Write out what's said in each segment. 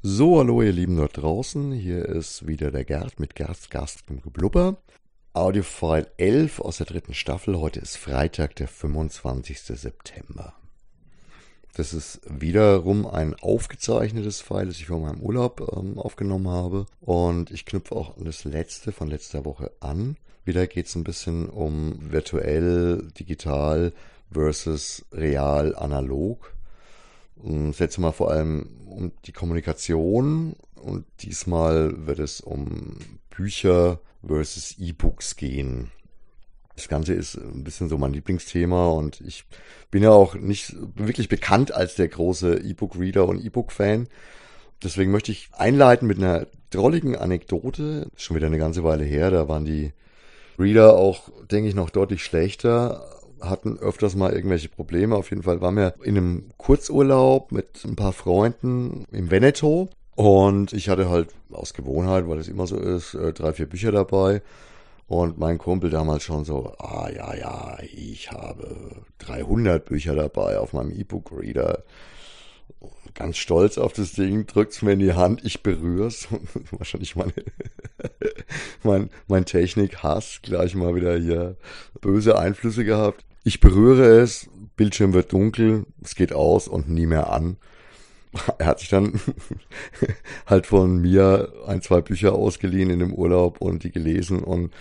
So, hallo ihr Lieben dort draußen. Hier ist wieder der Gerd mit Gerds Gast im Geblubber. Audiofile 11 aus der dritten Staffel. Heute ist Freitag, der 25. September. Das ist wiederum ein aufgezeichnetes File, das ich vor meinem Urlaub ähm, aufgenommen habe. Und ich knüpfe auch an das letzte von letzter Woche an. Wieder geht es ein bisschen um virtuell, digital versus real, analog. Das letzte Mal vor allem um die Kommunikation und diesmal wird es um Bücher versus E-Books gehen. Das Ganze ist ein bisschen so mein Lieblingsthema und ich bin ja auch nicht wirklich bekannt als der große E-Book-Reader und E-Book-Fan. Deswegen möchte ich einleiten mit einer drolligen Anekdote. Schon wieder eine ganze Weile her, da waren die Reader auch, denke ich, noch deutlich schlechter, hatten öfters mal irgendwelche Probleme. Auf jeden Fall waren wir in einem Kurzurlaub mit ein paar Freunden im Veneto und ich hatte halt aus Gewohnheit, weil es immer so ist, äh, drei, vier Bücher dabei. Und mein Kumpel damals schon so, ah ja, ja, ich habe 300 Bücher dabei auf meinem E-Book-Reader. Ganz stolz auf das Ding, drückt's mir in die Hand, ich berühr's. Wahrscheinlich meine, mein, mein Technik-Hass gleich mal wieder hier böse Einflüsse gehabt. Ich berühre es, Bildschirm wird dunkel, es geht aus und nie mehr an. Er hat sich dann halt von mir ein, zwei Bücher ausgeliehen in dem Urlaub und die gelesen und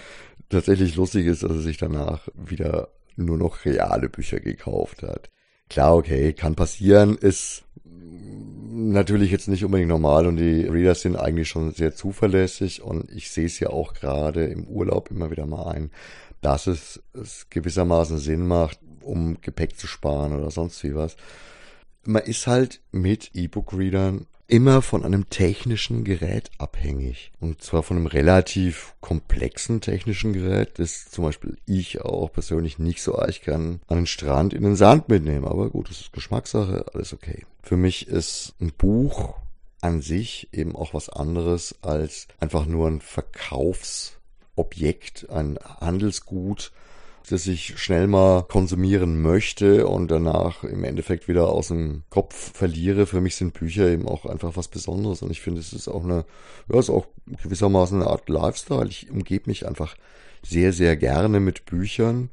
tatsächlich lustig ist, dass er sich danach wieder nur noch reale Bücher gekauft hat. Klar, okay, kann passieren, ist natürlich jetzt nicht unbedingt normal und die Readers sind eigentlich schon sehr zuverlässig und ich sehe es ja auch gerade im Urlaub immer wieder mal ein, dass es, es gewissermaßen Sinn macht, um Gepäck zu sparen oder sonst wie was. Man ist halt mit E-Book-Readern immer von einem technischen Gerät abhängig. Und zwar von einem relativ komplexen technischen Gerät, das zum Beispiel ich auch persönlich nicht so arg kann an den Strand in den Sand mitnehmen. Aber gut, das ist Geschmackssache, alles okay. Für mich ist ein Buch an sich eben auch was anderes als einfach nur ein Verkaufsobjekt, ein Handelsgut, das ich schnell mal konsumieren möchte und danach im Endeffekt wieder aus dem Kopf verliere. Für mich sind Bücher eben auch einfach was Besonderes und ich finde, es ist auch eine, ja, ist auch gewissermaßen eine Art Lifestyle. Ich umgebe mich einfach sehr, sehr gerne mit Büchern.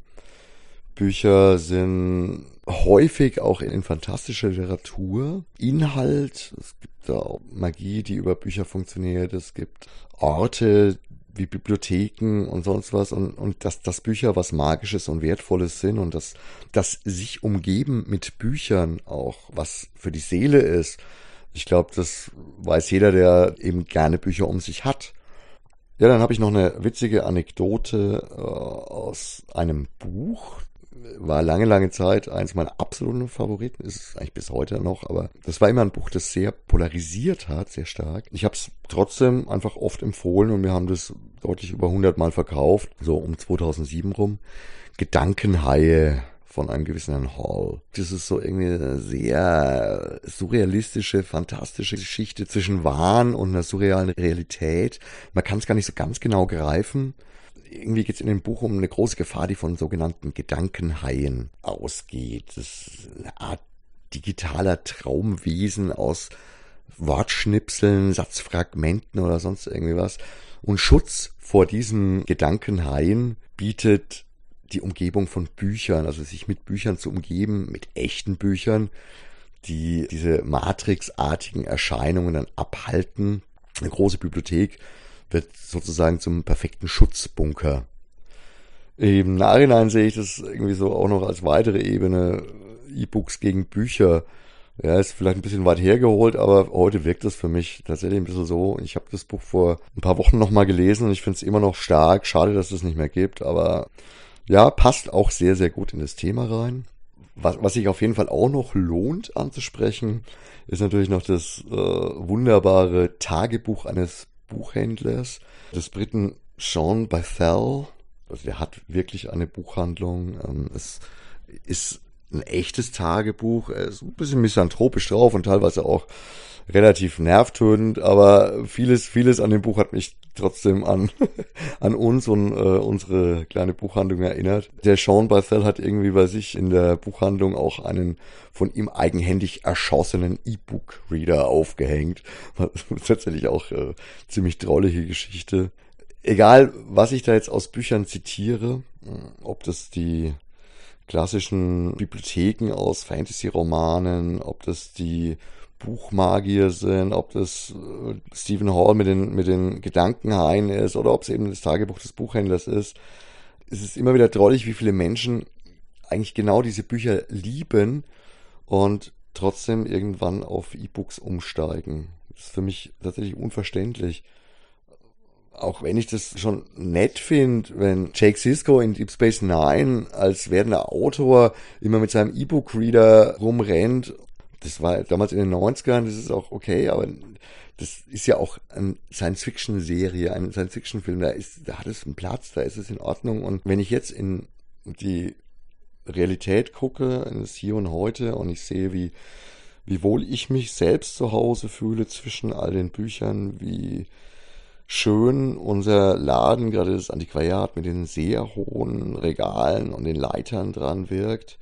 Bücher sind häufig auch in, in fantastischer Literatur. Inhalt, es gibt da auch Magie, die über Bücher funktioniert. Es gibt Orte, wie Bibliotheken und sonst was und, und dass, dass Bücher was Magisches und Wertvolles sind und dass, dass sich umgeben mit Büchern auch was für die Seele ist. Ich glaube, das weiß jeder, der eben gerne Bücher um sich hat. Ja, dann habe ich noch eine witzige Anekdote äh, aus einem Buch, war lange, lange Zeit eins meiner absoluten Favoriten, ist es eigentlich bis heute noch, aber das war immer ein Buch, das sehr polarisiert hat, sehr stark. Ich habe es trotzdem einfach oft empfohlen und wir haben das deutlich über 100 Mal verkauft, so um 2007 rum. Gedankenhaie von einem gewissen Herrn Hall. Das ist so irgendwie eine sehr surrealistische, fantastische Geschichte zwischen Wahn und einer surrealen Realität. Man kann es gar nicht so ganz genau greifen irgendwie geht es in dem Buch um eine große Gefahr, die von sogenannten Gedankenhaien ausgeht. Das ist eine Art digitaler Traumwesen aus Wortschnipseln, Satzfragmenten oder sonst irgendwie was. Und Schutz vor diesen Gedankenhaien bietet die Umgebung von Büchern, also sich mit Büchern zu umgeben, mit echten Büchern, die diese Matrix-artigen Erscheinungen dann abhalten. Eine große Bibliothek wird sozusagen zum perfekten Schutzbunker. Im Nachhinein sehe ich das irgendwie so auch noch als weitere Ebene E-Books gegen Bücher. Ja, ist vielleicht ein bisschen weit hergeholt, aber heute wirkt das für mich tatsächlich ein bisschen so. Ich habe das Buch vor ein paar Wochen nochmal gelesen und ich finde es immer noch stark. Schade, dass es nicht mehr gibt, aber ja, passt auch sehr, sehr gut in das Thema rein. Was, was sich auf jeden Fall auch noch lohnt anzusprechen, ist natürlich noch das äh, wunderbare Tagebuch eines Buchhändlers, des Briten Sean Bethel. Also der hat wirklich eine Buchhandlung. Ähm, es ist ein echtes Tagebuch. Er ist ein bisschen misanthropisch drauf und teilweise auch relativ nervtötend, aber vieles, vieles an dem Buch hat mich trotzdem an, an uns und äh, unsere kleine Buchhandlung erinnert. Der Sean Barthel hat irgendwie bei sich in der Buchhandlung auch einen von ihm eigenhändig erschossenen E-Book-Reader aufgehängt. Tatsächlich auch äh, ziemlich drollige Geschichte. Egal, was ich da jetzt aus Büchern zitiere, ob das die klassischen Bibliotheken aus Fantasy-Romanen, ob das die Buchmagier sind, ob das äh, Stephen Hall mit den, mit den Gedankenhaien ist oder ob es eben das Tagebuch des Buchhändlers ist. Es ist immer wieder drollig, wie viele Menschen eigentlich genau diese Bücher lieben und trotzdem irgendwann auf E-Books umsteigen. Das ist für mich tatsächlich unverständlich. Auch wenn ich das schon nett finde, wenn Jake Sisko in Deep Space Nine als werdender Autor immer mit seinem E-Book-Reader rumrennt das war damals in den 90ern, das ist auch okay, aber das ist ja auch eine Science-Fiction-Serie, ein Science-Fiction-Film, da ist, da hat es einen Platz, da ist es in Ordnung. Und wenn ich jetzt in die Realität gucke, in das Hier und Heute, und ich sehe, wie, wie wohl ich mich selbst zu Hause fühle zwischen all den Büchern, wie schön unser Laden, gerade das Antiquariat mit den sehr hohen Regalen und den Leitern dran wirkt,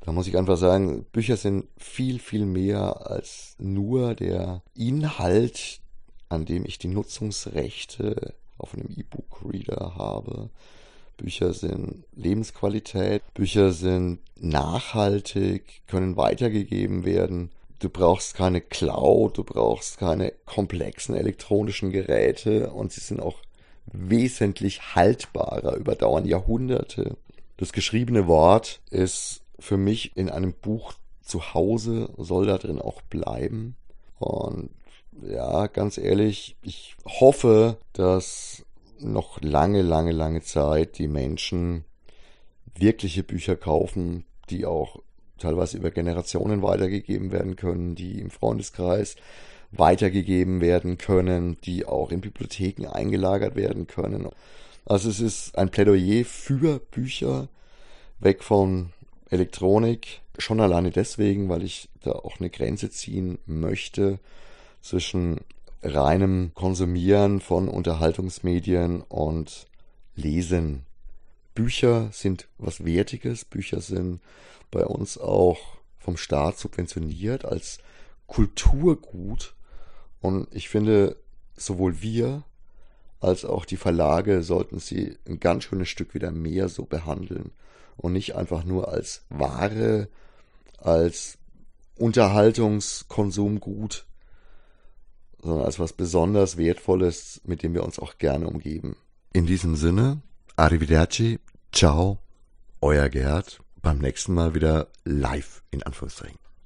da muss ich einfach sagen, Bücher sind viel, viel mehr als nur der Inhalt, an dem ich die Nutzungsrechte auf einem E-Book-Reader habe. Bücher sind Lebensqualität, Bücher sind nachhaltig, können weitergegeben werden. Du brauchst keine Cloud, du brauchst keine komplexen elektronischen Geräte und sie sind auch wesentlich haltbarer, überdauern Jahrhunderte. Das geschriebene Wort ist für mich in einem Buch zu Hause soll da drin auch bleiben. Und ja, ganz ehrlich, ich hoffe, dass noch lange, lange, lange Zeit die Menschen wirkliche Bücher kaufen, die auch teilweise über Generationen weitergegeben werden können, die im Freundeskreis weitergegeben werden können, die auch in Bibliotheken eingelagert werden können. Also es ist ein Plädoyer für Bücher, weg von Elektronik schon alleine deswegen, weil ich da auch eine Grenze ziehen möchte zwischen reinem Konsumieren von Unterhaltungsmedien und Lesen. Bücher sind was Wertiges, Bücher sind bei uns auch vom Staat subventioniert als Kulturgut und ich finde, sowohl wir als auch die Verlage sollten sie ein ganz schönes Stück wieder mehr so behandeln und nicht einfach nur als Ware, als Unterhaltungskonsumgut, sondern als was besonders Wertvolles, mit dem wir uns auch gerne umgeben. In diesem Sinne, arrivederci, ciao, euer Gerd, beim nächsten Mal wieder live in Anführungszeichen.